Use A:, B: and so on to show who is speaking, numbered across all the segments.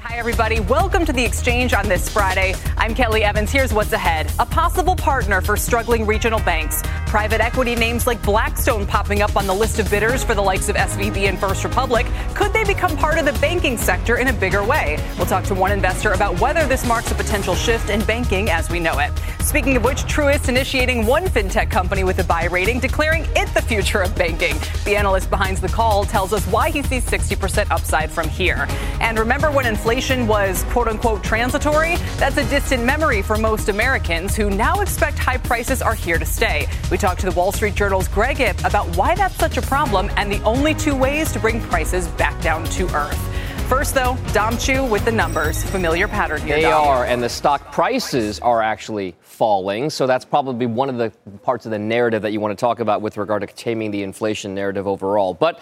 A: Hi, everybody. Welcome to the exchange on this Friday. I'm Kelly Evans. Here's what's ahead. A possible partner for struggling regional banks. Private equity names like Blackstone popping up on the list of bidders for the likes of SVB and First Republic. Could they become part of the banking sector in a bigger way? We'll talk to one investor about whether this marks a potential shift in banking as we know it. Speaking of which, Truist initiating one fintech company with a buy rating, declaring it the future of banking. The analyst behind the call tells us why he sees 60% upside from here. And remember when inflation inflation was quote unquote transitory, that's a distant memory for most Americans who now expect high prices are here to stay. We talked to the Wall Street Journal's Greg Ip about why that's such a problem and the only two ways to bring prices back down to earth. First, though, Dom Chu with the numbers. Familiar pattern here.
B: They
A: Dom.
B: are, and the stock prices are actually falling. So that's probably one of the parts of the narrative that you want to talk about with regard to taming the inflation narrative overall. But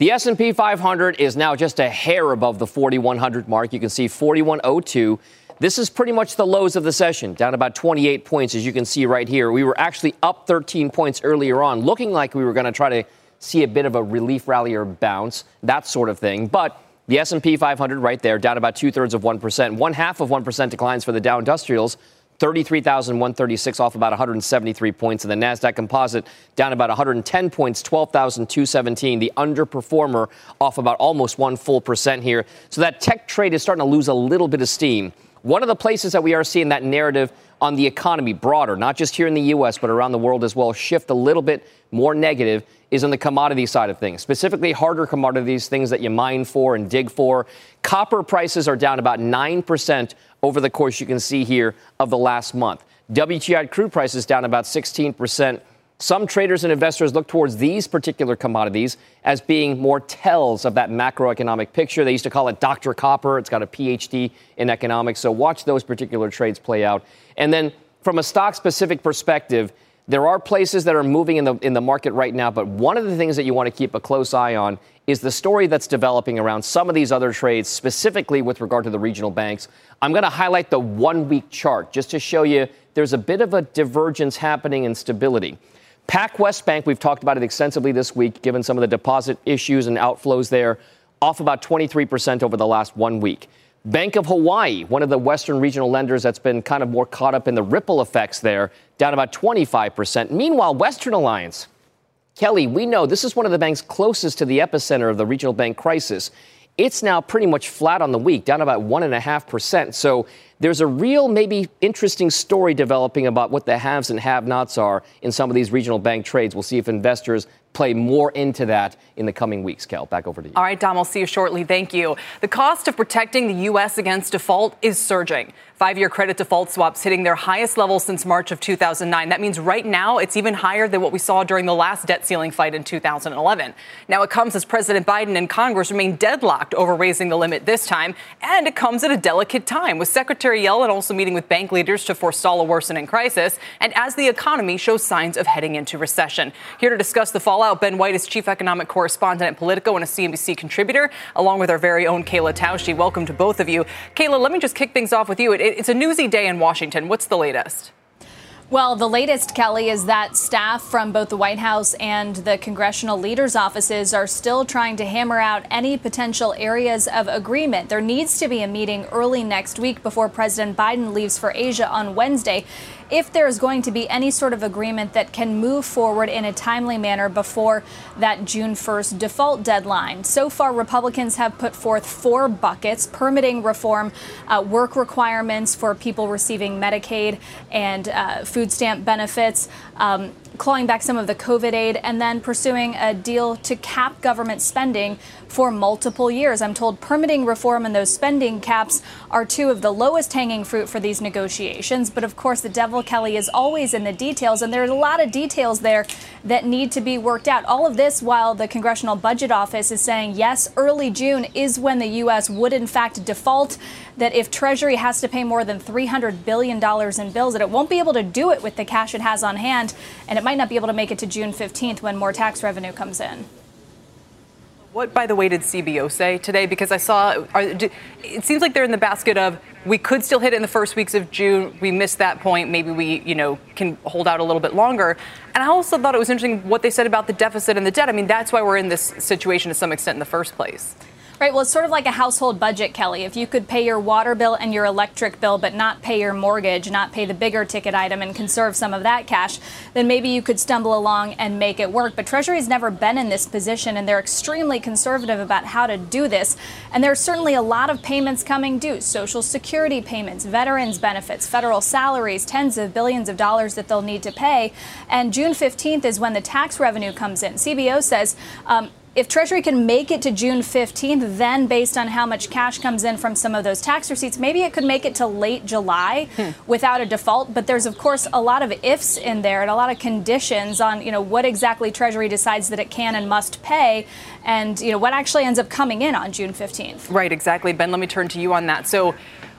B: the S&P 500 is now just a hair above the 4100 mark. You can see 4102. This is pretty much the lows of the session, down about 28 points as you can see right here. We were actually up 13 points earlier on, looking like we were going to try to see a bit of a relief rally or bounce, that sort of thing. But the S&P 500 right there, down about two thirds of one percent, one half of one percent declines for the Dow Industrials. 33,136 off about 173 points. And the NASDAQ composite down about 110 points, 12,217. The underperformer off about almost one full percent here. So that tech trade is starting to lose a little bit of steam. One of the places that we are seeing that narrative on the economy broader, not just here in the U.S., but around the world as well, shift a little bit more negative is on the commodity side of things, specifically harder commodities, things that you mine for and dig for. Copper prices are down about 9% over the course you can see here of the last month. WTI crude prices down about 16%. Some traders and investors look towards these particular commodities as being more tells of that macroeconomic picture. They used to call it Dr. Copper. It's got a PhD in economics. So watch those particular trades play out. And then from a stock specific perspective, there are places that are moving in the in the market right now, but one of the things that you want to keep a close eye on is the story that's developing around some of these other trades, specifically with regard to the regional banks. I'm going to highlight the one week chart just to show you there's a bit of a divergence happening in stability. PacWest Bank, we've talked about it extensively this week, given some of the deposit issues and outflows there, off about 23% over the last one week. Bank of Hawaii, one of the Western regional lenders that's been kind of more caught up in the ripple effects there, down about 25%. Meanwhile, Western Alliance, Kelly, we know this is one of the banks closest to the epicenter of the regional bank crisis. It's now pretty much flat on the week, down about 1.5%. So there's a real, maybe interesting story developing about what the haves and have nots are in some of these regional bank trades. We'll see if investors play more into that in the coming weeks. Kel, back over to you.
A: All right, Dom, I'll see you shortly. Thank you. The cost of protecting the U.S. against default is surging. Five year credit default swaps hitting their highest level since March of 2009. That means right now it's even higher than what we saw during the last debt ceiling fight in 2011. Now, it comes as President Biden and Congress remain deadlocked over raising the limit this time, and it comes at a delicate time with Secretary Yellen also meeting with bank leaders to forestall a worsening crisis, and as the economy shows signs of heading into recession. Here to discuss the fallout, Ben White is chief economic correspondent at Politico and a CNBC contributor, along with our very own Kayla Tausche. Welcome to both of you. Kayla, let me just kick things off with you. It, it's a newsy day in Washington. What's the latest?
C: Well, the latest, Kelly, is that staff from both the White House and the congressional leaders' offices are still trying to hammer out any potential areas of agreement. There needs to be a meeting early next week before President Biden leaves for Asia on Wednesday if there is going to be any sort of agreement that can move forward in a timely manner before that June 1st default deadline. So far, Republicans have put forth four buckets permitting reform, uh, work requirements for people receiving Medicaid and uh, food stamp benefits. Um, clawing back some of the COVID aid, and then pursuing a deal to cap government spending for multiple years. I'm told permitting reform and those spending caps are two of the lowest hanging fruit for these negotiations. But of course, the devil Kelly, is always in the details, and there's a lot of details there that need to be worked out. All of this while the Congressional Budget Office is saying, yes, early June is when the U.S. would in fact default, that if Treasury has to pay more than $300 billion in bills, that it won't be able to do it with the cash it has on hand, and it might not be able to make it to June 15th when more tax revenue comes in.
A: What, by the way, did CBO say today? Because I saw are, it seems like they're in the basket of we could still hit it in the first weeks of June. We missed that point. Maybe we, you know, can hold out a little bit longer. And I also thought it was interesting what they said about the deficit and the debt. I mean, that's why we're in this situation to some extent in the first place.
C: Right. Well, it's sort of like a household budget, Kelly. If you could pay your water bill and your electric bill, but not pay your mortgage, not pay the bigger ticket item and conserve some of that cash, then maybe you could stumble along and make it work. But Treasury's never been in this position, and they're extremely conservative about how to do this. And there's certainly a lot of payments coming due Social Security payments, veterans benefits, federal salaries, tens of billions of dollars that they'll need to pay. And June 15th is when the tax revenue comes in. CBO says um, if Treasury can make it to June 15th, then based on how much cash comes in from some of those tax receipts, maybe it could make it to late July hmm. without a default. But there's, of course, a lot of ifs in there and a lot of conditions on, you know, what exactly Treasury decides that it can and must pay and, you know, what actually ends up coming in on June 15th.
A: Right, exactly. Ben, let me turn to you on that. So,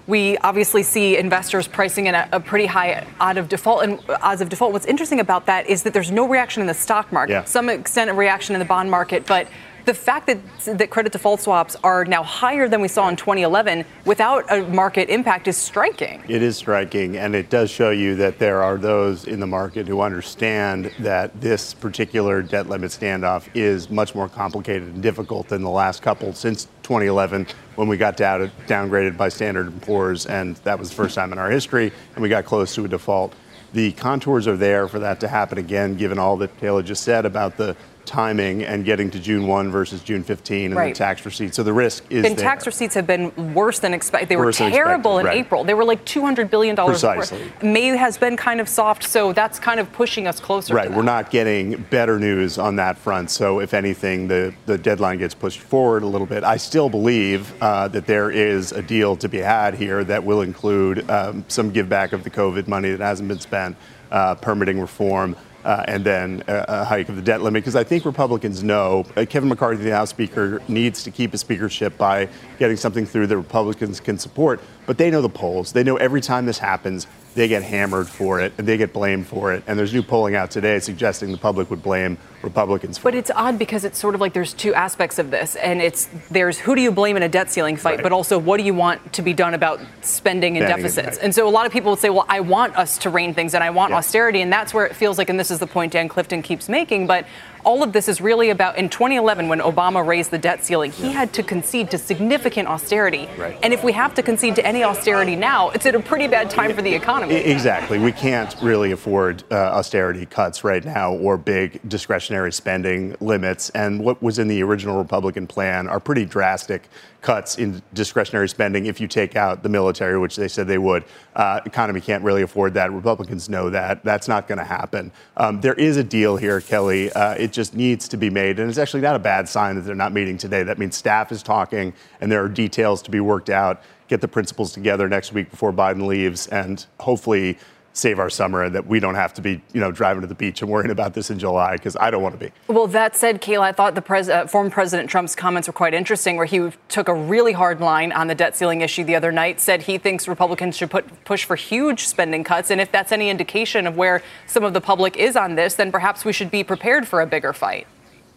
A: we obviously see investors pricing in a, a pretty high odds of default and odds of default. What's interesting about that is that there's no reaction in the stock market, yeah. some extent of reaction in the bond market, but the fact that, that credit default swaps are now higher than we saw in 2011 without a market impact is striking.
D: It is striking, and it does show you that there are those in the market who understand that this particular debt limit standoff is much more complicated and difficult than the last couple since 2011 when we got down, downgraded by Standard & Poor's, and that was the first time in our history, and we got close to a default. The contours are there for that to happen again, given all that Taylor just said about the timing and getting to June 1 versus June 15 and right. the tax receipts. So the risk is
A: And tax receipts have been worse than expected. They worse were terrible in right. April. They were like $200 billion.
D: Precisely.
A: May has been kind of soft, so that's kind of pushing us closer
D: right. We're not getting better news on that front. So if anything, the, the deadline gets pushed forward a little bit. I still believe uh, that there is a deal to be had here that will include um, some give back of the COVID money that hasn't been spent, uh, permitting reform uh, and then a, a, hike of the debt limit. Because I think Republicans know uh, Kevin McCarthy, the House Speaker, needs to keep a speakership by getting something through that Republicans can support. But they know the polls. They know every time this happens, they get hammered for it and they get blamed for it. And there's new polling out today suggesting the public would blame Republicans
A: But it's odd because it's sort of like there's two aspects of this. And it's there's who do you blame in a debt ceiling fight, right. but also what do you want to be done about spending and spending deficits? And, and so a lot of people would say, well, I want us to rein things and I want austerity. And that's where it feels like, and this is the point Dan Clifton keeps making, but all of this is really about in 2011 when Obama raised the debt ceiling, he had to concede to significant austerity. Right. And if we have to concede to any austerity now, it's at a pretty bad time for the economy.
D: Exactly. We can't really afford uh, austerity cuts right now or big discretionary spending limits. And what was in the original Republican plan are pretty drastic cuts in discretionary spending if you take out the military, which they said they would. Uh, economy can't really afford that. Republicans know that. That's not going to happen. Um, there is a deal here, Kelly. Uh, it just needs to be made. And it's actually not a bad sign that they're not meeting today. That means staff is talking and there are details to be worked out. Get the principals together next week before Biden leaves and hopefully save our summer and that we don't have to be, you know, driving to the beach and worrying about this in July because I don't want to be.
A: Well, that said, Kayla, I thought the pres- uh, former President Trump's comments were quite interesting, where he took a really hard line on the debt ceiling issue the other night, said he thinks Republicans should put push for huge spending cuts, and if that's any indication of where some of the public is on this, then perhaps we should be prepared for a bigger fight.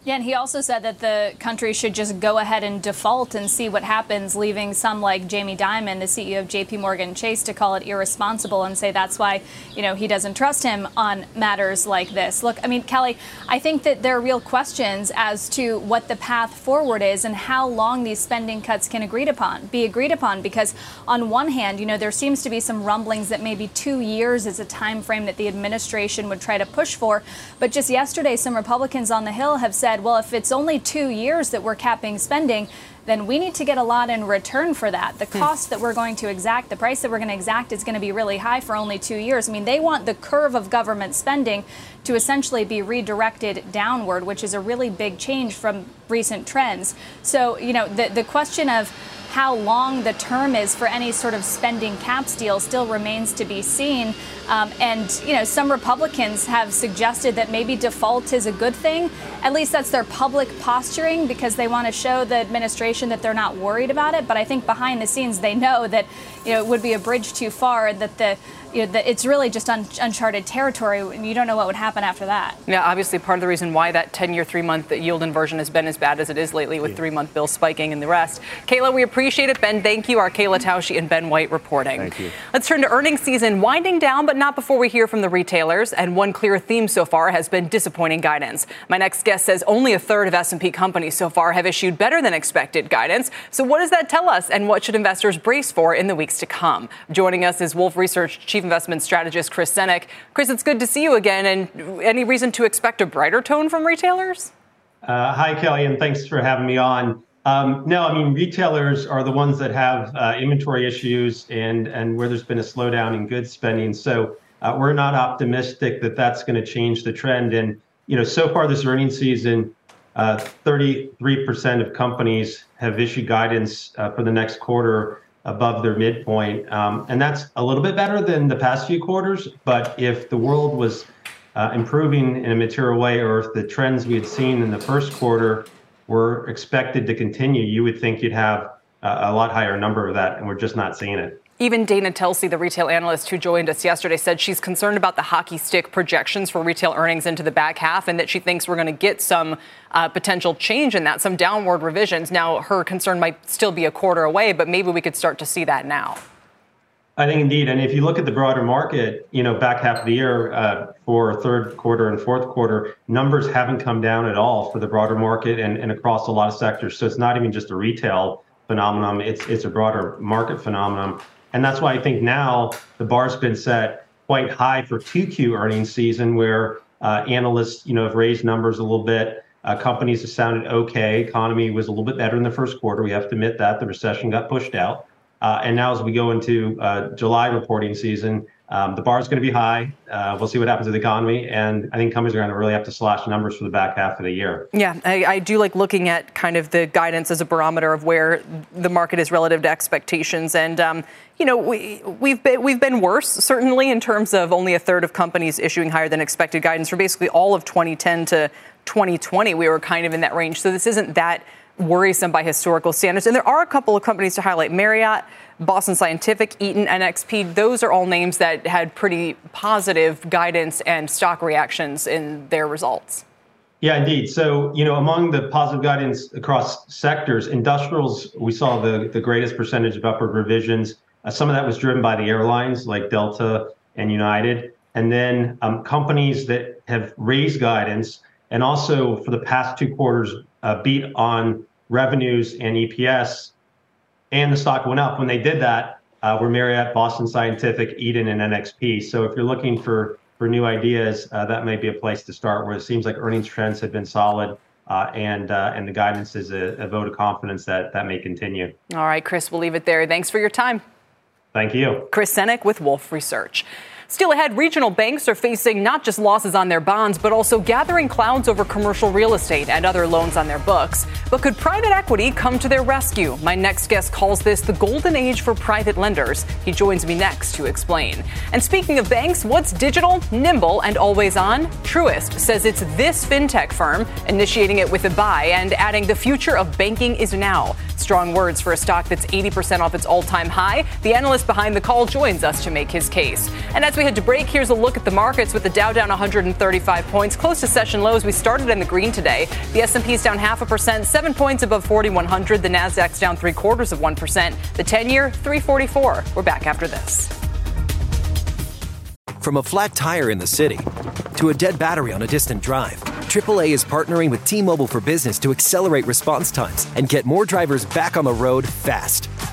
C: Yeah, and he also said that the country should just go ahead and default and see what happens, leaving some like Jamie Dimon, the CEO of JP Morgan Chase, to call it irresponsible and say that's why, you know, he doesn't trust him on matters like this. Look, I mean, Kelly, I think that there are real questions as to what the path forward is and how long these spending cuts can agreed upon, be agreed upon because on one hand, you know, there seems to be some rumblings that maybe 2 years is a time frame that the administration would try to push for, but just yesterday some Republicans on the Hill have said said, well, if it's only two years that we're capping spending, then we need to get a lot in return for that. The hmm. cost that we're going to exact, the price that we're going to exact is going to be really high for only two years. I mean, they want the curve of government spending to essentially be redirected downward, which is a really big change from recent trends. So, you know, the, the question of how long the term is for any sort of spending caps deal still remains to be seen. Um, and, you know, some Republicans have suggested that maybe default is a good thing. At least that's their public posturing because they want to show the administration that they're not worried about it. But I think behind the scenes, they know that, you know, it would be a bridge too far and that the you know, the, it's really just un- uncharted territory, and you don't know what would happen after that.
A: Yeah, obviously, part of the reason why that 10 year, three month yield inversion has been as bad as it is lately with yeah. three month bills spiking and the rest. Kayla, we appreciate it. Ben, thank you. Our Kayla Tausche and Ben White reporting.
D: Thank you.
A: Let's turn to earnings season, winding down, but not before we hear from the retailers. And one clear theme so far has been disappointing guidance. My next guest says only a third of S&P companies so far have issued better than expected guidance. So what does that tell us, and what should investors brace for in the weeks to come? Joining us is Wolfe Research Chief Investment Strategist Chris Senyek. Chris, it's good to see you again. And any reason to expect a brighter tone from retailers?
E: Uh, hi, Kelly, and thanks for having me on. Um, no, I mean retailers are the ones that have uh, inventory issues and and where there's been a slowdown in goods spending. So uh, we're not optimistic that that's going to change the trend. And you know, so far this earnings season, 33% uh, of companies have issued guidance uh, for the next quarter above their midpoint. Um, and that's a little bit better than the past few quarters. But if the world was uh, improving in a material way, or if the trends we had seen in the first quarter were expected to continue, you would think you'd have a lot higher number of that. And we're just not seeing it.
A: Even Dana Telsey, the retail analyst who joined us yesterday, said she's concerned about the hockey stick projections for retail earnings into the back half and that she thinks we're going to get some uh, potential change in that, some downward revisions. Now, her concern might still be a quarter away, but maybe we could start to see that now.
E: I think indeed. And if you look at the broader market, you know, back half of the year uh, for third quarter and fourth quarter, numbers haven't come down at all for the broader market and, and across a lot of sectors. So it's not even just a retail phenomenon, it's, it's a broader market phenomenon. And that's why I think now the bar's been set quite high for 2Q earnings season, where uh, analysts, you know, have raised numbers a little bit. Uh, companies have sounded okay. Economy was a little bit better in the first quarter. We have to admit that the recession got pushed out. Uh, and now, as we go into uh, July reporting season, um, the bar is going to be high. Uh, we'll see what happens to the economy, and I think companies are going to really have to slash numbers for the back half of the year.
A: Yeah, I, I, do like looking at kind of the guidance as a barometer of where the market is relative to expectations, and um, you know we we've been we've been worse certainly in terms of only a third of companies issuing higher than expected guidance for basically all of 2010 to 2020. We were kind of in that range, so this isn't that worrisome by historical standards. And there are a couple of companies to highlight: Marriott. Boston Scientific, Eaton, NXP, those are all names that had pretty positive guidance and stock reactions in their results.
E: Yeah, indeed. So, you know, among the positive guidance across sectors, industrials, we saw the, the greatest percentage of upward revisions. Uh, some of that was driven by the airlines like Delta and United. And then um, companies that have raised guidance and also for the past two quarters uh, beat on revenues and EPS and the stock went up. When they did that, uh, were Marriott, Boston Scientific, Eaton, and NXP. So if you're looking for for new ideas, uh, that may be a place to start. Where it seems like earnings trends have been solid. Uh, and uh, and the guidance is a, a vote of confidence that that may continue.
A: All right, Chris, we'll leave it there. Thanks for your time.
E: Thank you.
A: Chris Senyek with Wolfe Research. Still ahead, regional banks are facing not just losses on their bonds, but also gathering clouds over commercial real estate and other loans on their books. But could private equity come to their rescue? My next guest calls this the golden age for private lenders. He joins me next to explain. And speaking of banks, what's digital, nimble, and always on? Truist says it's this fintech firm, initiating it with a buy and adding the future of banking is now. Strong words for a stock that's 80% off its all time high. The analyst behind the call joins us to make his case. And as we head to break, here's a look at the markets with the Dow down 135 points, close to session lows. We started in the green today. The S&P is down half a percent, seven points above 4,100. The Nasdaq's down three quarters of one percent. The 10-year 344. We're back after this.
F: From a flat tire in the city to a dead battery on a distant drive. AAA is partnering with T Mobile for Business to accelerate response times and get more drivers back on the road fast.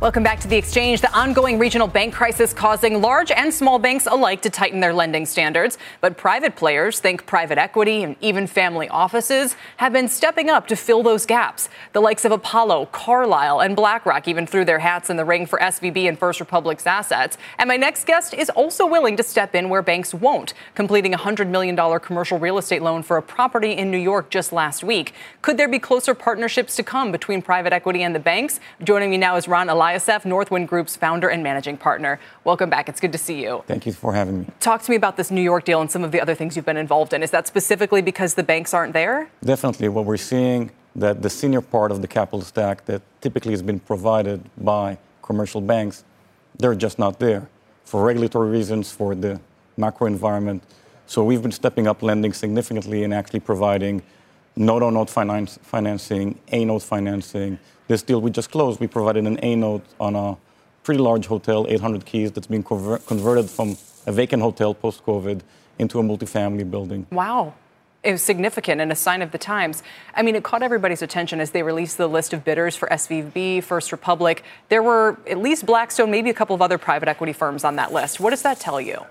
A: Welcome back to the exchange. The ongoing regional bank crisis causing large and small banks alike to tighten their lending standards. But private players think private equity and even family offices have been stepping up to fill those gaps. The likes of Apollo, Carlyle, and BlackRock even threw their hats in the ring for SVB and First Republic's assets. And my next guest is also willing to step in where banks won't, completing a $100 million commercial real estate loan for a property in New York just last week. Could there be closer partnerships to come between private equity and the banks? Joining me now is Ron Elias. ISF Northwind Group's founder and managing partner. Welcome back. It's good to see you.
G: Thank you for having me.
A: Talk to me about this New York deal and some of the other things you've been involved in. Is that specifically because the banks aren't there?
G: Definitely. What we're seeing that the senior part of the capital stack that typically has been provided by commercial banks, they're just not there for regulatory reasons, for the macro environment. So we've been stepping up lending significantly and actually providing note-on-note finance, financing, A-note financing, this deal we just closed, we provided an A note on a pretty large hotel, 800 keys, that's been conver- converted from a vacant hotel post COVID into a multifamily building.
A: Wow. It was significant and a sign of the times. I mean, it caught everybody's attention as they released the list of bidders for SVB, First Republic. There were at least Blackstone, maybe a couple of other private equity firms on that list. What does that tell you?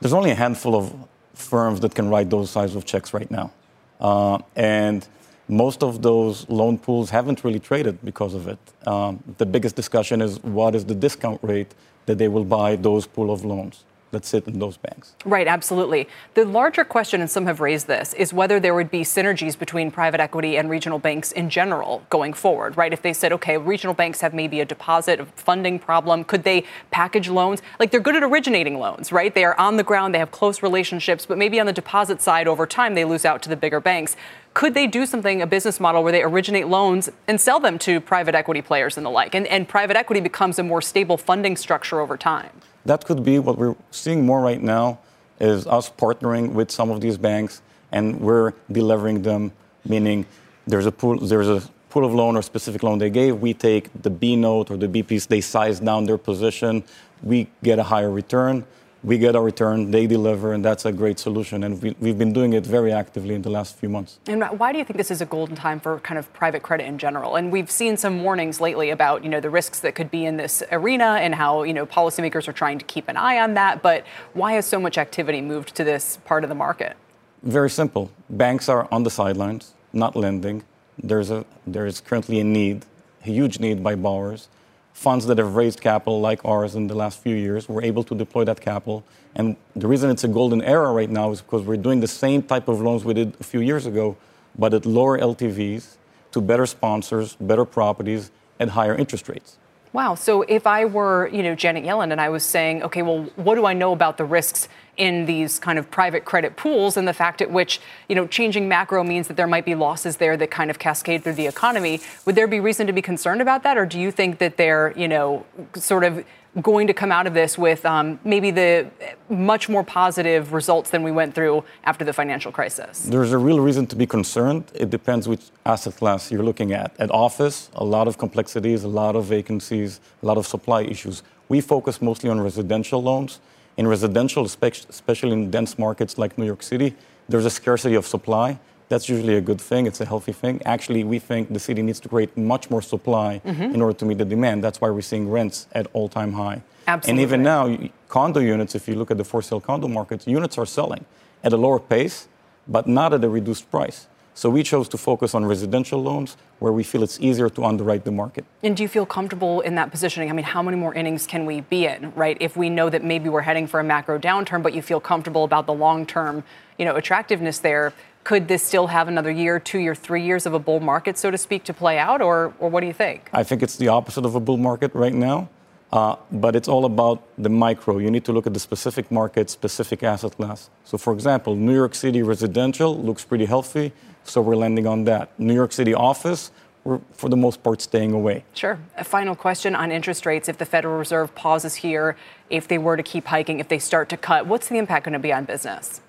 G: There's only a handful of firms that can write those size of checks right now. Uh, and most of those loan pools haven't really traded because of it. Um, the biggest discussion is what is the discount rate that they will buy those pool of loans that sit in those banks.
A: Right, absolutely. The larger question, and some have raised this, is whether there would be synergies between private equity and regional banks in general going forward, right? If they said, okay, regional banks have maybe a deposit funding problem, could they package loans? Like they're good at originating loans, right? They are on the ground, they have close relationships, but maybe on the deposit side over time they lose out to the bigger banks could they do something, a business model where they originate loans and sell them to private equity players and the like? And, and private equity becomes a more stable funding structure over time.
G: That could be what we're seeing more right now is us partnering with some of these banks and we're delivering them, meaning there's a pool, there's a pool of loan or specific loan they gave. We take the B note or the B piece, they size down their position, we get a higher return we get our return, they deliver, and that's a great solution. And we, have been doing it very actively in the last few months.
A: And why do you think this is a golden time for kind of private credit in general? And we've seen some warnings lately about you know the risks that could be in this arena and how you know policymakers are trying to keep an eye on that. But why has so much activity moved to this part of the market?
G: Very simple. Banks are on the sidelines, not lending. There's a there is currently a need, a huge need by borrowers funds that have raised capital like ours in the last few years, we're able to deploy that capital. And the reason it's a golden era right now is because we're doing the same type of loans we did a few years ago, but at lower LTVs, to better sponsors, better properties, and higher interest rates.
A: Wow. So if I were, you know, Janet Yellen and I was saying, okay, well, what do I know about the risks in these kind of private credit pools and the fact at which, you know, changing macro means that there might be losses there that kind of cascade through the economy. Would there be reason to be concerned about that? Or do you think that they're, you know, sort of going to come out of this with um, maybe the much more positive results than we went through after the financial crisis?
G: There's a real reason to be concerned. It depends which asset class you're looking at. At office, a lot of complexities, a lot of vacancies, a lot of supply issues. We focus mostly on residential loans. In residential, especially in dense markets like New York City, there's a scarcity of supply that's usually a good thing. It's a healthy thing. Actually, we think the city needs to create much more supply mm-hmm. in order to meet the demand. That's why we're seeing rents at all time high.
A: Absolutely.
G: And even now, condo units, if you look at the for sale condo markets, units are selling at a lower pace, but not at a reduced price. So we chose to focus on residential loans where we feel it's easier to underwrite the market.
A: And do you feel comfortable in that positioning? I mean, how many more innings can we be in, right? If we know that maybe we're heading for a macro downturn, but you feel comfortable about the long-term, you know, attractiveness there, could this still have another year, two year, three years of a bull market, so to speak, to play out, or, or what do you think?
G: I think it's the opposite of a bull market right now, uh, but it's all about the micro. You need to look at the specific market, specific asset class. So, for example, New York City residential looks pretty healthy, so we're lending on that. New York City office, we're for the most part staying away.
A: Sure. A final question on interest rates. If the Federal Reserve pauses here, if they were to keep hiking, if they start to cut, what's the impact going to be on business?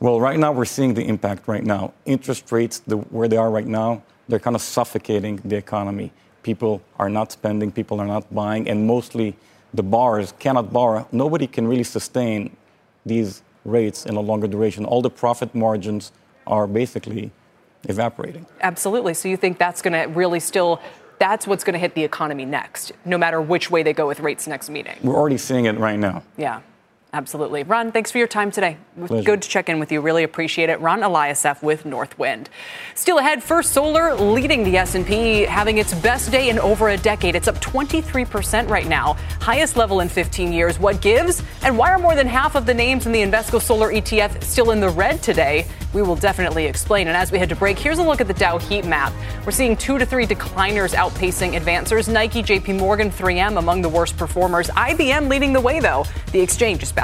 G: Well, right now we're seeing the impact right now. Interest rates, the, where they are right now, they're kind of suffocating the economy. People are not spending, people are not buying, and mostly the borrowers cannot borrow. Nobody can really sustain these rates in a longer duration. All the profit margins are basically evaporating.
A: Absolutely. So you think that's going to really still that's what's going to hit the economy next, no matter which way they go with rates next meeting.
G: We're already seeing it right now.
A: Yeah. Absolutely. Ron, thanks for your time today.
G: Pleasure.
A: Good to check in with you. Really appreciate it. Ron Eliasaf with Northwind. Still ahead, First Solar leading the S&P, having its best day in over a decade. It's up 23% right now, highest level in 15 years. What gives? And why are more than half of the names in the Invesco Solar ETF still in the red today? We will definitely explain. And as we head to break, here's a look at the Dow heat map. We're seeing two to three decliners outpacing advancers. Nike, JP Morgan, 3M among the worst performers. IBM leading the way, though. The exchange is back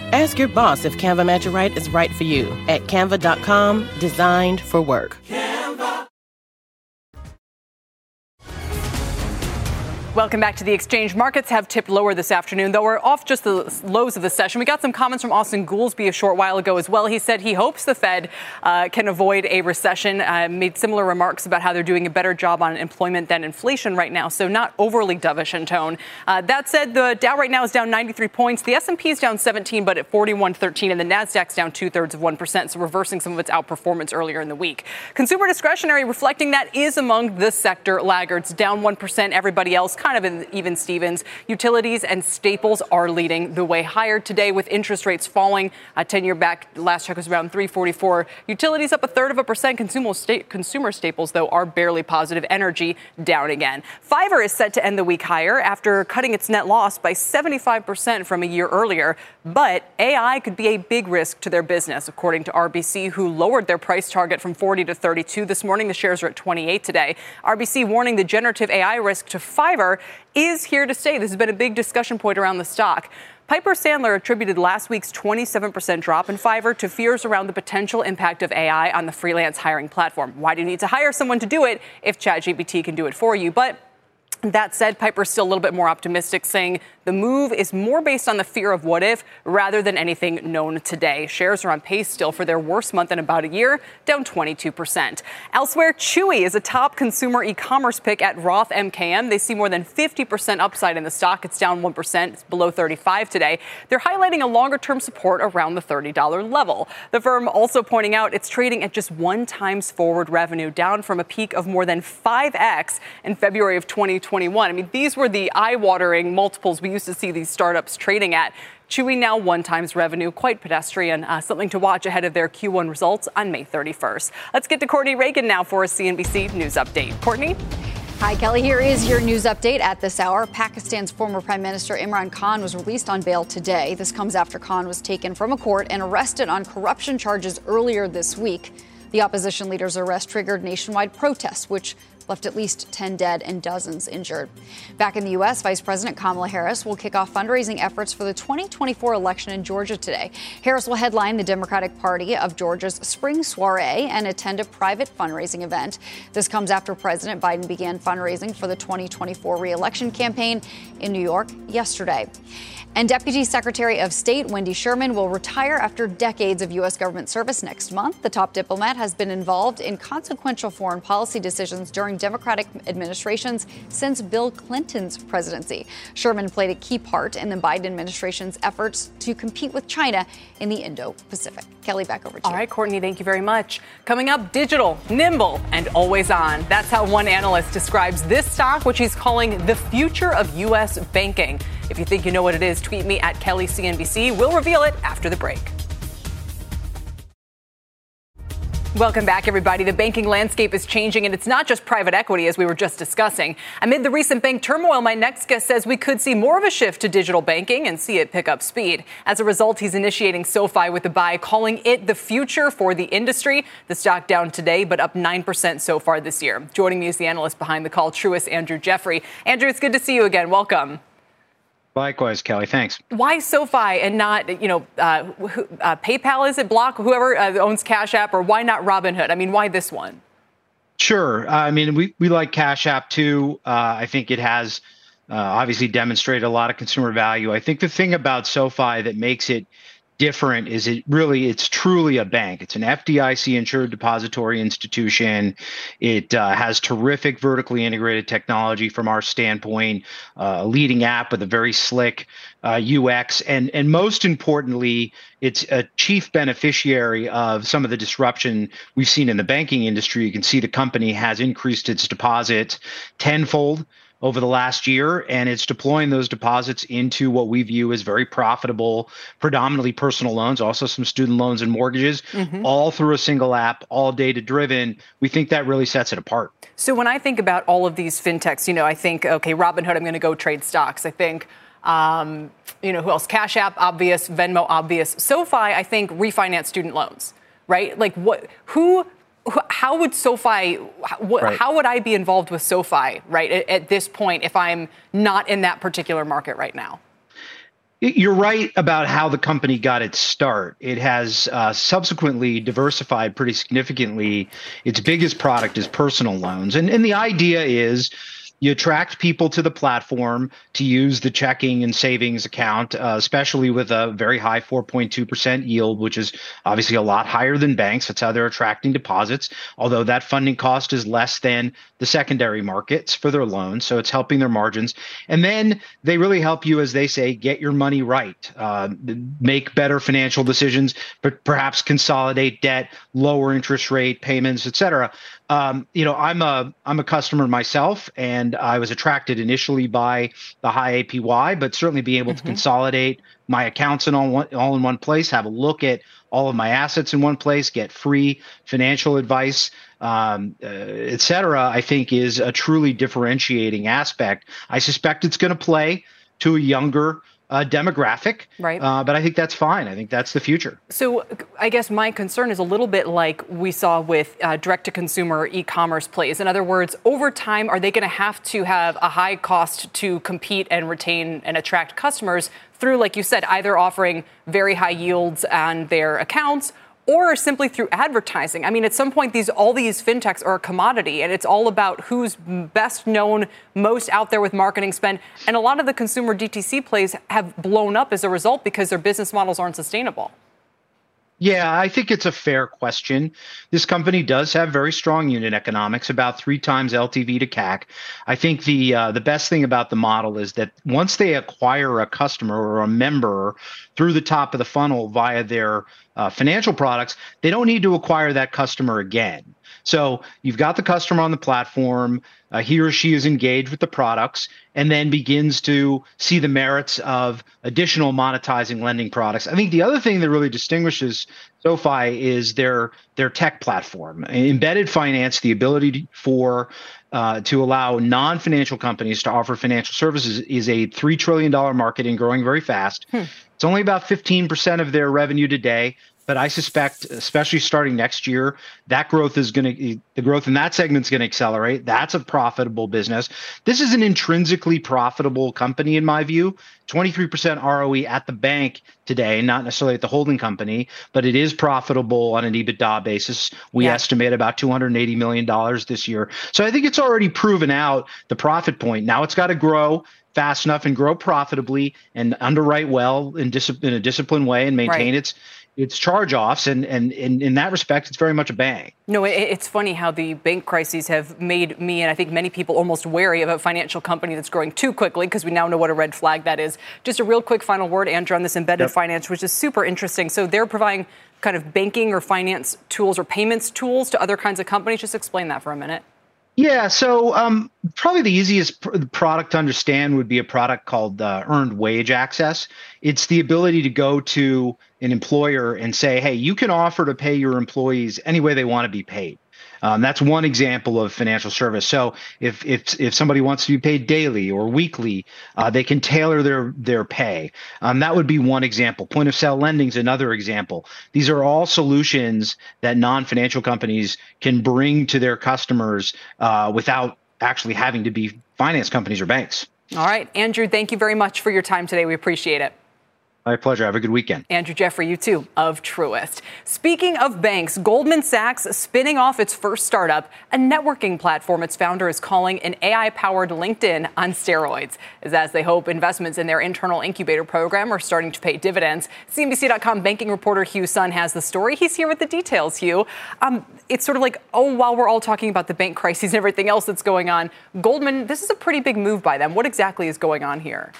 H: Ask your boss if Canva Magic Write is right for you at canva.com, designed for work.
A: Welcome back to the exchange. Markets have tipped lower this afternoon, though we're off just the lows of the session. We got some comments from Austin Goolsbee a short while ago as well. He said he hopes the Fed uh, can avoid a recession. Uh, made similar remarks about how they're doing a better job on employment than inflation right now, so not overly dovish in tone. Uh, that said, the Dow right now is down 93 points. The S&P is down 17, but at 41.13, and the Nasdaq's down two thirds of one percent, so reversing some of its outperformance earlier in the week. Consumer discretionary reflecting that is among the sector laggards, down one percent. Everybody else kind of in even Stevens. Utilities and staples are leading the way higher today with interest rates falling. A 10 year back last check was around 344. Utilities up a third of a percent. Consumer, sta- consumer staples, though, are barely positive. Energy down again. Fiverr is set to end the week higher after cutting its net loss by 75% from a year earlier. But AI could be a big risk to their business, according to RBC, who lowered their price target from 40 to 32 this morning. The shares are at 28 today. RBC warning the generative AI risk to Fiverr is here to stay. This has been a big discussion point around the stock. Piper Sandler attributed last week's 27% drop in Fiverr to fears around the potential impact of AI on the freelance hiring platform. Why do you need to hire someone to do it if ChatGPT can do it for you? But that said, Piper's still a little bit more optimistic, saying the move is more based on the fear of what if rather than anything known today. Shares are on pace still for their worst month in about a year, down 22%. Elsewhere, Chewy is a top consumer e commerce pick at Roth MKM. They see more than 50% upside in the stock. It's down 1%, it's below 35 today. They're highlighting a longer term support around the $30 level. The firm also pointing out it's trading at just one times forward revenue, down from a peak of more than 5x in February of 2021. I mean, these were the eye watering multiples we used to see these startups trading at. Chewy now one times revenue, quite pedestrian. Uh, something to watch ahead of their Q1 results on May 31st. Let's get to Courtney Reagan now for a CNBC News Update. Courtney?
I: Hi, Kelly. Here is your news update at this hour. Pakistan's former Prime Minister Imran Khan was released on bail today. This comes after Khan was taken from a court and arrested on corruption charges earlier this week. The opposition leader's arrest triggered nationwide protests, which left at least 10 dead and dozens injured. Back in the U.S., Vice President Kamala Harris will kick off fundraising efforts for the 2024 election in Georgia today. Harris will headline the Democratic Party of Georgia's spring soiree and attend a private fundraising event. This comes after President Biden began fundraising for the 2024 reelection campaign in New York yesterday. And Deputy Secretary of State Wendy Sherman will retire after decades of U.S. government service next month. The top diplomat has been involved in consequential foreign policy decisions during Democratic administrations since Bill Clinton's presidency. Sherman played a key part in the Biden administration's efforts to compete with China in the Indo Pacific. Kelly, back over to you.
A: right, Courtney, thank you very much. Coming up, digital, nimble, and always on. That's how one analyst describes this stock, which he's calling the future of U.S. banking. If you think you know what it is, tweet me at Kelly CNBC. We'll reveal it after the break. Welcome back, everybody. The banking landscape is changing, and it's not just private equity, as we were just discussing. Amid the recent bank turmoil, my next guest says we could see more of a shift to digital banking and see it pick up speed. As a result, he's initiating SoFi with a buy, calling it the future for the industry. The stock down today, but up 9% so far this year. Joining me is the analyst behind the call, Truist Andrew Jeffrey. Andrew, it's good to see you again. Welcome.
J: Likewise, Kelly. Thanks.
A: Why SoFi and not, you know, uh, uh, PayPal? Is it Block? Whoever uh, owns Cash App, or why not Robinhood? I mean, why this one?
J: Sure. I mean, we we like Cash App too. Uh, I think it has uh, obviously demonstrated a lot of consumer value. I think the thing about SoFi that makes it different is it really it's truly a bank. It's an fdic insured depository institution. It uh, has terrific vertically integrated technology from our standpoint uh, a leading app with a very slick uh, ux and and most importantly it's a chief beneficiary of some of the disruption we've seen in the banking industry. You can see the company has increased its deposits tenfold over the last year, and it's deploying those deposits into what we view as very profitable, predominantly personal loans, also some student loans and mortgages, mm-hmm. all through a single app, all data driven. We think that really sets it apart.
A: So when I think about all of these fintechs, you know, I think, okay, Robinhood, I'm going to go trade stocks. I think, um, you know, who else? Cash App, obvious. Venmo, obvious. SoFi, I think, refinance student loans right? Like what? Who how would SoFi, right. how would I be involved with SoFi, right, at, at, this point if I'm not in that particular market right now?
J: You're right about how the company got its start. It has uh, subsequently diversified pretty significantly. Its biggest product is personal loans. And, and the idea is you attract people to the platform to use the checking and savings account, uh, especially with a very high 4.2% yield, which is obviously a lot higher than banks. That's how they're attracting deposits, although that funding cost is less than the secondary markets for their loans. So it's helping their margins. And then they really help you, as they say, get your money right, uh, make better financial decisions, but perhaps consolidate debt, lower interest rate payments, et cetera um, you know, I'm a I'm a customer myself, and I was attracted initially by the high APY, but certainly being able mm-hmm. to consolidate my accounts in all one all in one place, have a look at all of my assets in one place, get free financial advice, um, uh, et cetera, I think is a truly differentiating aspect. I suspect it's going to play to a younger uh, demographic.
A: Right.
J: Uh, but I think that's fine. I think that's the future.
A: So I guess my concern is a little bit like we saw with uh, direct to consumer e commerce plays. In other words, over time, are they going to have to have a high cost to compete and retain and attract customers through, like you said, either offering very high yields on their accounts or simply through advertising. I mean, at some point, these all these fintechs are a commodity, and it's all about who's best known, most out there with marketing spend. And a lot of the consumer DTC plays have blown up as a result because their business models aren't sustainable.
J: Yeah, I think it's a fair question. This company does have very strong unit economics, about three times LTV to CAC. I think the uh, the best thing about the model is that once they acquire a customer or a member through the top of the funnel via their uh, financial products, they don't need to acquire that customer again. So you've got the customer on the platform. Uh, he or she is engaged with the products and then begins to see the merits of additional monetizing lending products. I think the other thing that really distinguishes SoFi is their their tech platform, embedded finance, the ability for uh, to allow non-financial companies to offer financial services is a three trillion dollar market and growing very fast. Hmm. It's only about 15% of their revenue today but I suspect, especially starting next year, that growth is going to the growth in that segment is going to accelerate. That's a profitable business. This is an intrinsically profitable company, in my view. 23% ROE at the bank today, not necessarily at the holding company, but it is profitable on an EBITDA basis. We yeah. estimate about $280 million this year. So I think it's already proven out the profit point. Now it's got to grow fast enough and grow profitably and underwrite well in, dis- in a disciplined way and maintain right. its its charge offs and, and, and in that respect it's very much a bang.
A: No it's funny how the bank crises have made me and i think many people almost wary of a financial company that's growing too quickly because we now know what a red flag that is. Just a real quick final word andrew on this embedded yep. finance which is super interesting. So they're providing kind of banking or finance tools or payments tools to other kinds of companies. Just explain that for a minute
J: yeah, so um, probably the easiest pr- product to understand would be a product called uh, Earned Wage Access. It's the ability to go to an employer and say, hey, you can offer to pay your employees any way they want to be paid. Um, that's one example of financial service. So if if if somebody wants to be paid daily or weekly, uh, they can tailor their their pay. Um, that would be one example. Point of sale lending is another example. These are all solutions that non financial companies can bring to their customers uh, without actually having to be finance companies or banks.
A: All right, Andrew, thank you very much for your time today. We appreciate it.
J: My pleasure. Have a good weekend.
A: Andrew Jeffrey, you too, of Truist. Speaking of banks, Goldman Sachs spinning off its first startup, a networking platform its founder is calling an AI powered LinkedIn on steroids. As, as they hope investments in their internal incubator program are starting to pay dividends. CNBC.com banking reporter Hugh Son has the story. He's here with the details, Hugh. Um, it's sort of like, oh, while we're all talking about the bank crises and everything else that's going on, Goldman, this is a pretty big move by them. What exactly is going on here?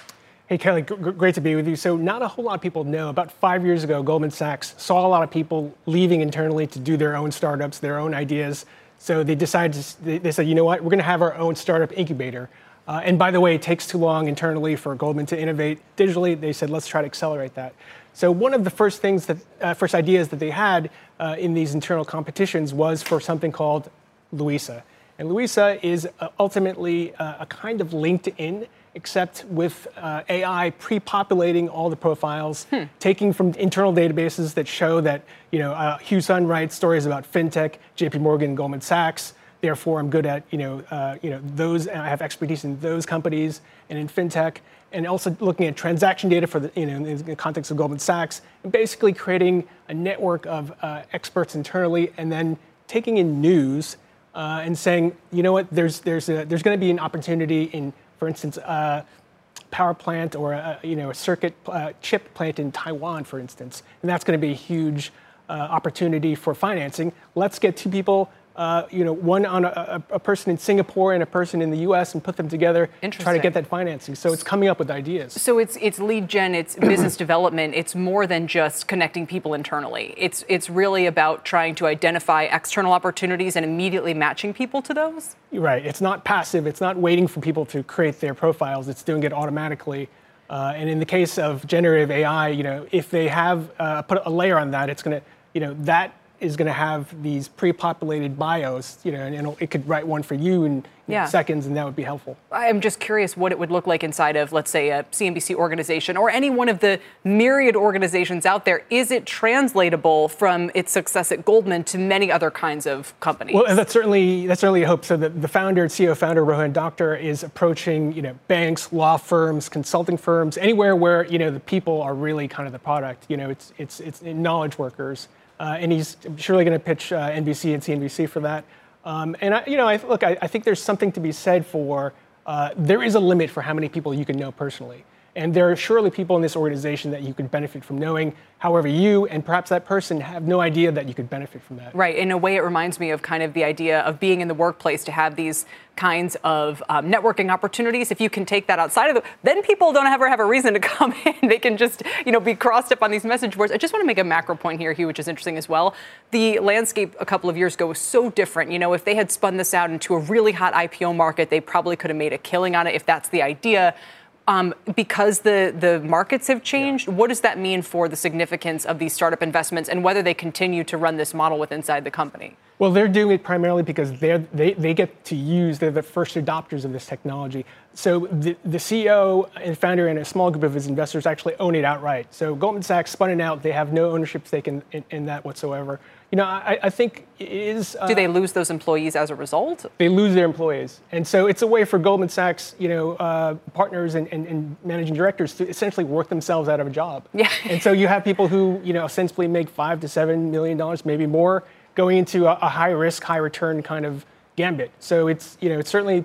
K: Hey, Kelly, g- great to be with you. So, not a whole lot of people know. About five years ago, Goldman Sachs saw a lot of people leaving internally to do their own startups, their own ideas. So, they decided, to, they, said, you know what, we're going to have our own startup incubator. Uh, and by the way, it takes too long internally for Goldman to innovate digitally. They said, let's try to accelerate that. So, one of the first things that, uh, first ideas that they had uh, in these internal competitions was for something called Louisa. And Louisa is uh, ultimately uh, a kind of LinkedIn except with uh, AI pre-populating all the profiles, hmm. taking from internal databases that show that you know uh, Hugh Son writes stories about fintech, J.P. Morgan, Goldman Sachs. Therefore, I'm good at you know uh, you know those. I have expertise in those companies and in fintech, and also looking at transaction data for the you know in the context of Goldman Sachs, and basically creating a network of uh, experts internally, and then taking in news uh, and saying, you know what, there's there's a, there's going to be an opportunity in for instance, a power plant or a, you know, a circuit uh, chip plant in Taiwan, for instance, and that's going to be a huge uh, opportunity for financing. Let's get two people uh, you know, one on a, a, person in Singapore and a person in the U.S. and put them together, try to get that financing. So it's coming up with ideas.
A: So it's it's lead gen, it's business development. It's more than just connecting people internally. It's it's really about trying to identify external opportunities and immediately matching people to those.
K: Right. It's not passive. It's not waiting for people to create their profiles. It's doing it automatically. Uh, and in the case of generative AI, you know, if they have uh, put a layer on that, it's going to, you know, that is going to have these pre-populated bios, you know, and it could write one for you in yeah. seconds, and that would be helpful.
A: I'm just curious what it would look like inside of, let's say, a CNBC organization or any one of the myriad organizations out there. Is it translatable from its success at Goldman to many other kinds of companies?
K: Well, that's certainly that's certainly a hope. So the, the founder, CEO founder Rohan Doctor is approaching, you know, banks, law firms, consulting firms, anywhere where you know the people are really kind of the product. You know, it's it's it's knowledge workers. Uh, and he's surely going to pitch uh, NBC and CNBC for that. Um, and I, you know, I, look, I, I, think there's something to be said for uh, there is a limit for how many people you can know personally. And there are surely people in this organization that you could benefit from knowing. However, you and perhaps that person have no idea that you could benefit from that.
A: Right. In a way, it reminds me of kind of the idea of being in the workplace to have these kinds of um, networking opportunities. If you can take that outside of the, then people don't ever have a reason to come in. They can just, you know, be crossed up on these message boards. I just want to make a macro point here, Hugh, which is interesting as well. The landscape a couple of years ago was so different. You know, if they had spun this out into a really hot IPO market, they probably could have made a killing on it if that's the idea. Um, because the, the markets have changed, yeah. what does that mean for the significance of these startup investments and whether they continue to run this model with inside the company?
K: Well, they're doing it primarily because they're, they, they get to use, they're the first adopters of this technology. So the, the CEO and founder and a small group of his investors actually own it outright. So Goldman Sachs spun it out. They have no ownership stake in, in, in that whatsoever you know, I, I think it is.
A: Uh, Do they lose those employees as a result?
K: They lose their employees, and so it's a way for Goldman Sachs, you know, uh, partners and, and, and, managing directors to essentially work themselves out of a job.
A: Yeah.
K: and so you have people who, you know, ostensibly make five to seven million dollars, maybe more, going into a, a high risk, high return kind of gambit. So it's, you know, it's certainly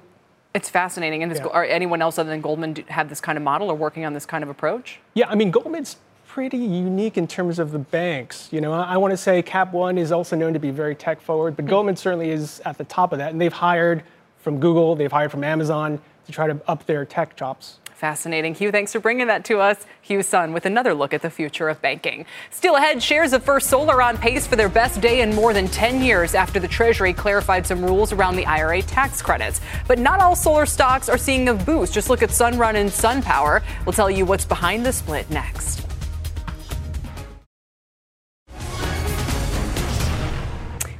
A: it's fascinating. And yeah. are anyone else other than Goldman have this kind of model or working on this kind of approach?
K: Yeah, I mean, Goldman's pretty unique in terms of the banks. You know, I, I want to say Cap One is also known to be very tech forward, but mm-hmm. Goldman certainly is at the top of that. And they've hired from Google, they've hired from Amazon to try to up their tech chops.
A: Fascinating. Hugh, thanks for bringing that to us. Hugh Son with another look at the future of banking. Still ahead, shares of First Solar on pace for their best day in more than 10 years after the Treasury clarified some rules around the IRA tax credits. But not all solar stocks are seeing a boost. Just look at Sunrun and SunPower. We'll tell you what's behind the split next.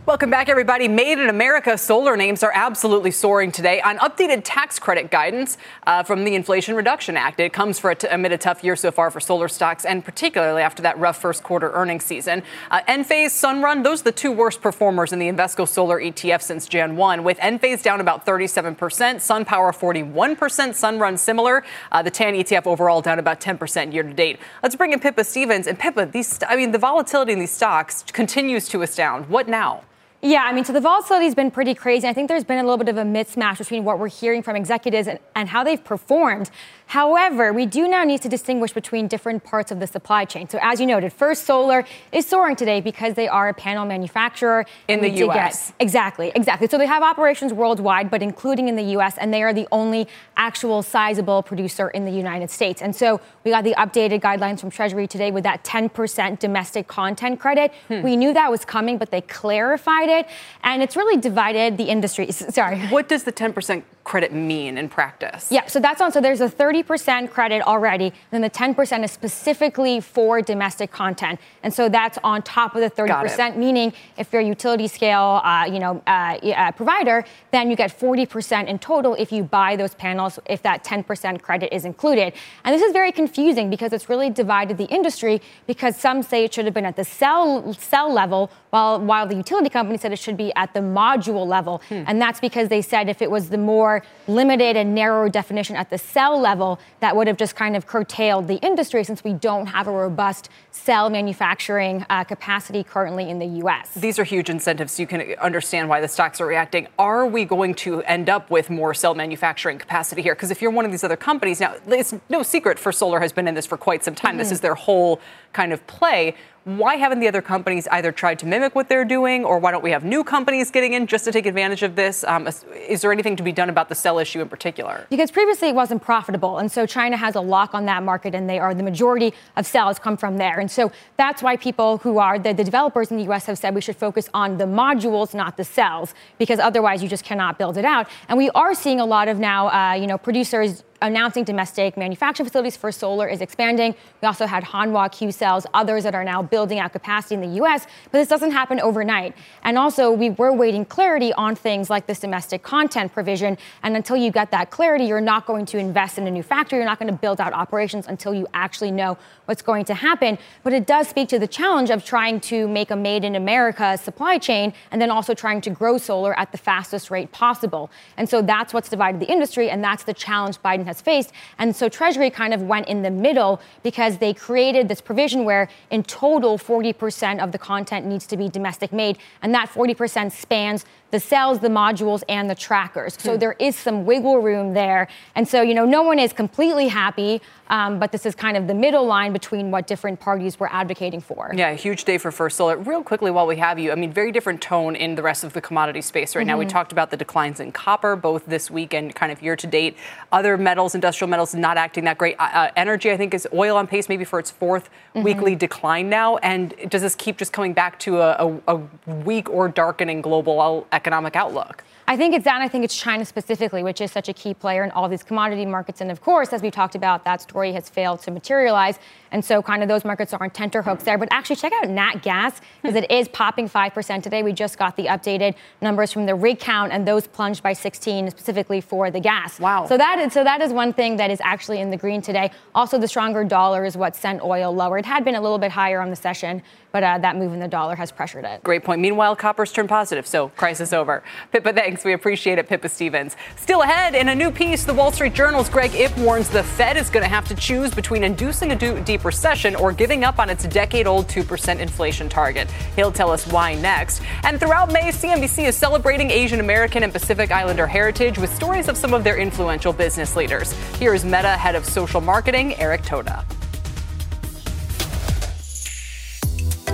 A: Welcome back, everybody. Made in America solar names are absolutely soaring today on updated tax credit guidance uh, from the Inflation Reduction Act. It comes for a t- amid a tough year so far for solar stocks, and particularly after that rough first quarter earnings season. Uh, Enphase, Sunrun, those are the two worst performers in the Invesco Solar ETF since Jan 1, with Enphase down about 37%, SunPower 41%, Sunrun similar. Uh, the TAN ETF overall down about 10% year to date. Let's bring in Pippa Stevens. And Pippa, these, I mean, the volatility in these stocks continues to astound. What now?
L: Yeah, I mean, so the volatility has been pretty crazy. I think there's been a little bit of a mismatch between what we're hearing from executives and, and how they've performed. However, we do now need to distinguish between different parts of the supply chain. So, as you noted, First Solar is soaring today because they are a panel manufacturer
A: in the U.S.
L: Get, exactly, exactly. So they have operations worldwide, but including in the U.S., and they are the only actual sizable producer in the United States. And so we got the updated guidelines from Treasury today with that 10% domestic content credit. Hmm. We knew that was coming, but they clarified it, and it's really divided the industry. Sorry.
A: What does the 10% credit mean in practice?
L: Yeah, so that's on. So there's a 30% credit already, then the 10% is specifically for domestic content, and so that's on top of the 30%. Meaning, if you're a utility scale, uh, you know, uh, uh, provider, then you get 40% in total if you buy those panels. If that 10% credit is included, and this is very confusing because it's really divided the industry because some say it should have been at the cell cell level, while while the utility company said it should be at the module level, hmm. and that's because they said if it was the more limited and narrower definition at the cell level that would have just kind of curtailed the industry since we don't have a robust cell manufacturing uh, capacity currently in the U.S.
A: These are huge incentives, you can understand why the stocks are reacting. Are we going to end up with more cell manufacturing capacity here? Because if you're one of these other companies, now it's no secret First Solar has been in this for quite some time. Mm-hmm. This is their whole kind of play why haven't the other companies either tried to mimic what they're doing, or why don't we have new companies getting in just to take advantage of this? Um, is there anything to be done about the cell issue in particular?
L: Because previously it wasn't profitable, and so China has a lock on that market, and they are the majority of cells come from there, and so that's why people who are the, the developers in the U.S. have said we should focus on the modules, not the cells, because otherwise you just cannot build it out. And we are seeing a lot of now, uh, you know, producers announcing domestic manufacturing facilities for solar is expanding. We also had Hanwha Q cells, others that are now building out capacity in the US, but this doesn't happen overnight. And also, we were waiting clarity on things like this domestic content provision. And until you get that clarity, you're not going to invest in a new factory. You're not going to build out operations until you actually know what's going to happen. But it does speak to the challenge of trying to make a made in America supply chain and then also trying to grow solar at the fastest rate possible. And so that's what's divided the industry, and that's the challenge Biden has faced. And so Treasury kind of went in the middle because they created this provision where in total 40% of the content needs to be domestic made. And that 40% spans the cells, the modules, and the trackers. So hmm. there is some wiggle room there. And so, you know, no one is completely happy, um, but this is kind of the middle line between what different parties were advocating for.
A: Yeah, huge day for First Solar. Real quickly, while we have you, I mean, very different tone in the rest of the commodity space right mm-hmm. now. We mm-hmm. talked about the declines in copper, both this week and kind of year to date. Other metals, industrial metals, not acting that great. Uh, uh energy, I think, is oil on pace maybe for its 4th mm-hmm. weekly decline now. And does this keep just coming back to a, a, a weak or darkening global economic outlook?
L: I think it's that. And I think it's China specifically, which is such a key player in all these commodity markets. And of course, as we talked about, that story has failed to materialize. And so, kind of those markets are on tenterhooks there. But actually, check out Nat Gas because it is popping 5% today. We just got the updated numbers from the rig count, and those plunged by 16 specifically for the gas.
A: Wow.
L: So that is so that is one thing that is actually in the green today. Also, the stronger dollar is what sent oil lower. It had been a little bit higher on the session, but uh, that move in the dollar has pressured it.
A: Great point. Meanwhile, copper's turned positive, so crisis over. Pippa, thanks. We appreciate it, Pippa Stevens. Still ahead, in a new piece, the Wall Street Journal's Greg Ip warns the Fed is going to have to choose between inducing a deep recession or giving up on its decade old 2% inflation target. He'll tell us why next. And throughout May, CNBC is celebrating Asian American and Pacific Islander heritage with stories of some of their influential business leaders. Here is Meta head of social marketing, Eric Toda.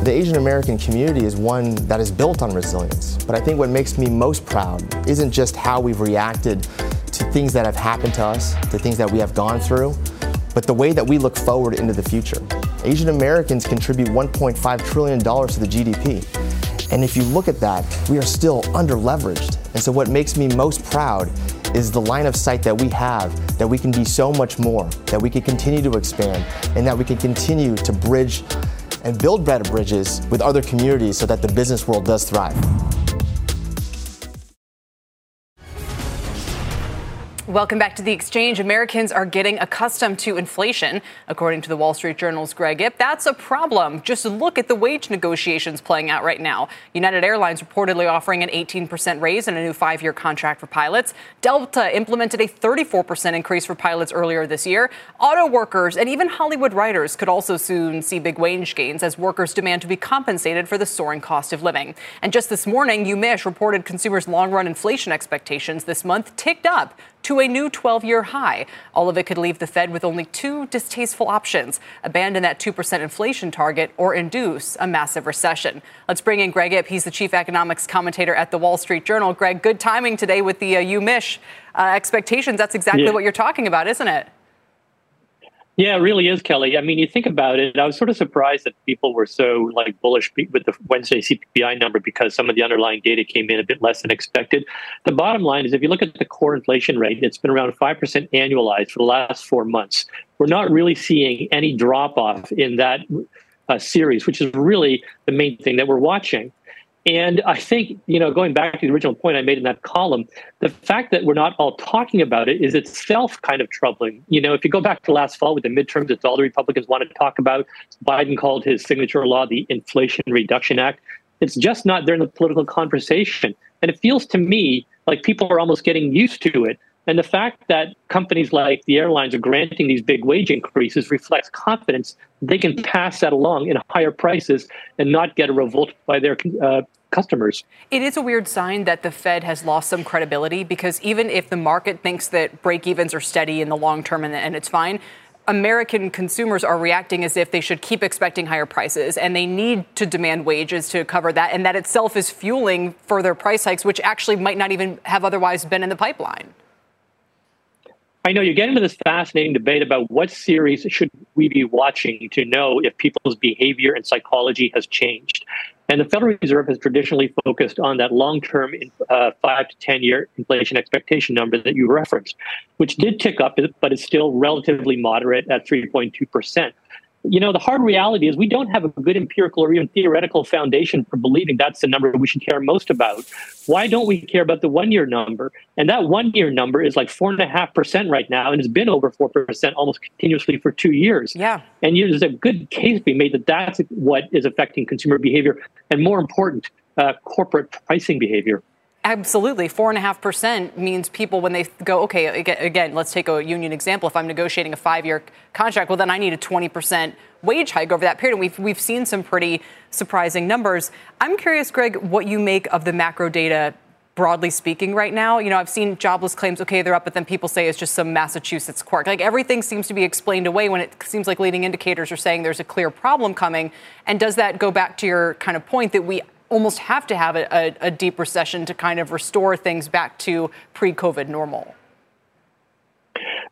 M: The Asian American community is one that is built on resilience. But I think what makes me most proud isn't just how we've reacted to things that have happened to us, to things that we have gone through, but the way that we look forward into the future. Asian Americans contribute $1.5 trillion to the GDP. And if you look at that, we are still under leveraged. And so, what makes me most proud is the line of sight that we have that we can be so much more, that we can continue to expand, and that we can continue to bridge and build better bridges with other communities so that the business world does thrive.
A: Welcome back to the exchange. Americans are getting accustomed to inflation, according to the Wall Street Journal's Greg Ip. That's a problem. Just look at the wage negotiations playing out right now. United Airlines reportedly offering an 18% raise and a new five year contract for pilots. Delta implemented a 34% increase for pilots earlier this year. Auto workers and even Hollywood writers could also soon see big wage gains as workers demand to be compensated for the soaring cost of living. And just this morning, UMich reported consumers' long run inflation expectations this month ticked up to a new 12 year high. All of it could leave the Fed with only two distasteful options abandon that 2% inflation target or induce a massive recession. Let's bring in Greg Ip. He's the chief economics commentator at the Wall Street Journal. Greg, good timing today with the uh, UMich uh, expectations. That's exactly yeah. what you're talking about, isn't it?
N: Yeah, it really is, Kelly. I mean, you think about it. I was sort of surprised that people were so like bullish with the Wednesday CPI number because some of the underlying data came in a bit less than expected. The bottom line is, if you look at the core inflation rate, it's been around five percent annualized for the last four months. We're not really seeing any drop off in that uh, series, which is really the main thing that we're watching. And I think, you know, going back to the original point I made in that column, the fact that we're not all talking about it is itself kind of troubling. You know, if you go back to last fall with the midterms, it's all the Republicans wanted to talk about. Biden called his signature law the Inflation Reduction Act. It's just not there in the political conversation. And it feels to me like people are almost getting used to it. And the fact that companies like the airlines are granting these big wage increases reflects confidence they can pass that along in higher prices and not get a revolt by their uh, customers.
A: It is a weird sign that the Fed has lost some credibility because even if the market thinks that break evens are steady in the long term and, and it's fine, American consumers are reacting as if they should keep expecting higher prices and they need to demand wages to cover that. And that itself is fueling further price hikes, which actually might not even have otherwise been in the pipeline.
N: I know you get into this fascinating debate about what series should we be watching to know if people's behavior and psychology has changed. And the Federal Reserve has traditionally focused on that long term uh, five to 10 year inflation expectation number that you referenced, which did tick up, but is still relatively moderate at 3.2% you know, the hard reality is we don't have a good empirical or even theoretical foundation for believing that's the number we should care most about. Why don't we care about the one year number? And that one year number is like four and a half percent right now, and it's been over four percent almost continuously for two years.
A: Yeah.
N: And there's a good case being made that that's what is affecting consumer behavior, and more important, uh, corporate pricing behavior.
A: Absolutely. Four and a half percent means people, when they go, okay, again, let's take a union example. If I'm negotiating a five year contract, well, then I need a 20% wage hike over that period. And we've, we've seen some pretty surprising numbers. I'm curious, Greg, what you make of the macro data broadly speaking right now. You know, I've seen jobless claims, okay, they're up, but then people say it's just some Massachusetts quirk. Like everything seems to be explained away when it seems like leading indicators are saying there's a clear problem coming. And does that go back to your kind of point that we almost have to have a, a, a deep recession to kind of restore things back to pre-COVID normal.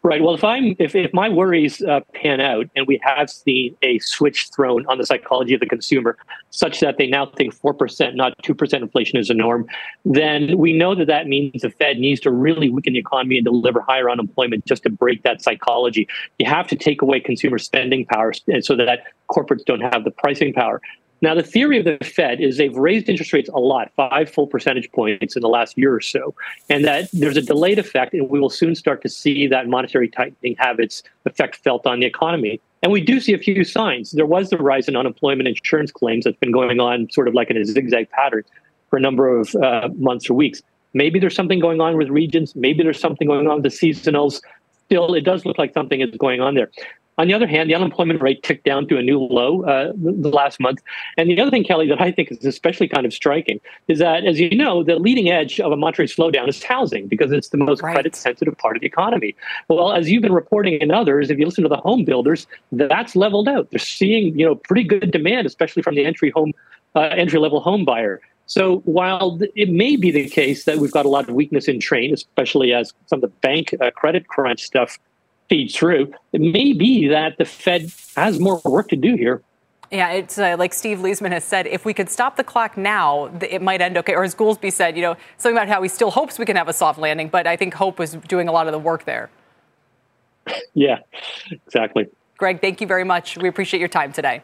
N: Right. Well, if I'm if, if my worries uh, pan out and we have seen a switch thrown on the psychology of the consumer, such that they now think four percent, not two percent inflation is a norm, then we know that that means the Fed needs to really weaken the economy and deliver higher unemployment just to break that psychology. You have to take away consumer spending power so that corporates don't have the pricing power. Now, the theory of the Fed is they've raised interest rates a lot, five full percentage points in the last year or so, and that there's a delayed effect, and we will soon start to see that monetary tightening have its effect felt on the economy. And we do see a few signs. There was the rise in unemployment insurance claims that's been going on sort of like in a zigzag pattern for a number of uh, months or weeks. Maybe there's something going on with regions. Maybe there's something going on with the seasonals. Still, it does look like something is going on there. On the other hand, the unemployment rate ticked down to a new low uh, the last month. And the other thing, Kelly, that I think is especially kind of striking is that, as you know, the leading edge of a monetary slowdown is housing because it's the most right. credit sensitive part of the economy. Well, as you've been reporting and others, if you listen to the home builders, that's leveled out. They're seeing, you know, pretty good demand, especially from the entry home, uh, entry level home buyer. So while it may be the case that we've got a lot of weakness in train, especially as some of the bank uh, credit crunch stuff feeds through, it may be that the Fed has more work to do here.
A: Yeah, it's uh, like Steve Liesman has said, if we could stop the clock now, it might end okay. Or as Goolsbee said, you know, something about how he still hopes we can have a soft landing, but I think Hope was doing a lot of the work there.
N: Yeah, exactly.
A: Greg, thank you very much. We appreciate your time today.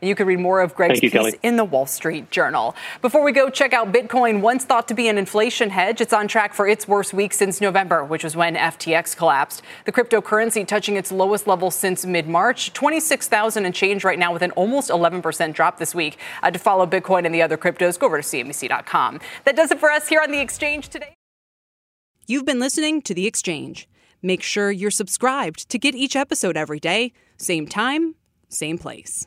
A: And you can read more of Greg's
N: you,
A: piece
N: Kelly.
A: in the Wall Street Journal. Before we go, check out Bitcoin, once thought to be an inflation hedge. It's on track for its worst week since November, which was when FTX collapsed. The cryptocurrency touching its lowest level since mid March, 26,000 and change right now with an almost 11% drop this week. Uh, to follow Bitcoin and the other cryptos, go over to CNBC.com. That does it for us here on The Exchange today.
O: You've been listening to The Exchange. Make sure you're subscribed to get each episode every day, same time, same place.